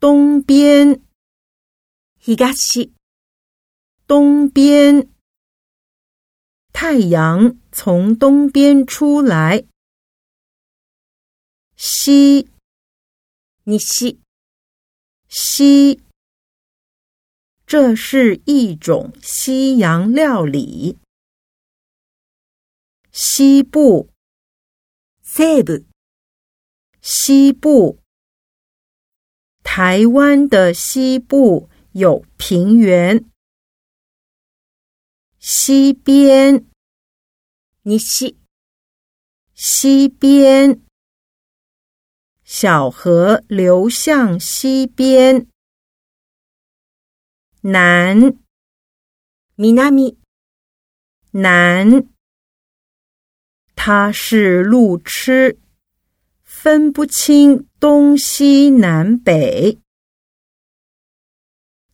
东边，東、东边，太阳从东边出来。西，西、西，这是一种西洋料理。西部，西部、西部，台湾的西部有平原。西边，西、西边，小河流向西边。南，南、南，它是路痴，分不清东西南北。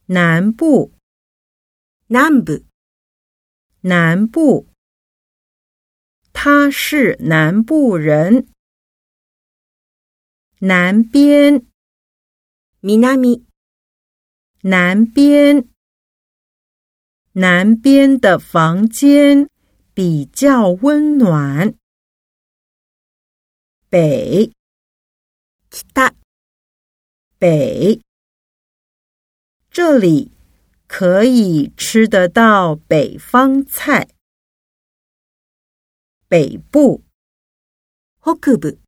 南部，南部、南部，他是南部人。南边，南、南边，南边的房间比较温暖。北，北、北，这里可以吃得到北方菜。北部，北部、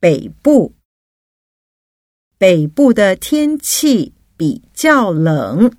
北部，北部的天气比较冷。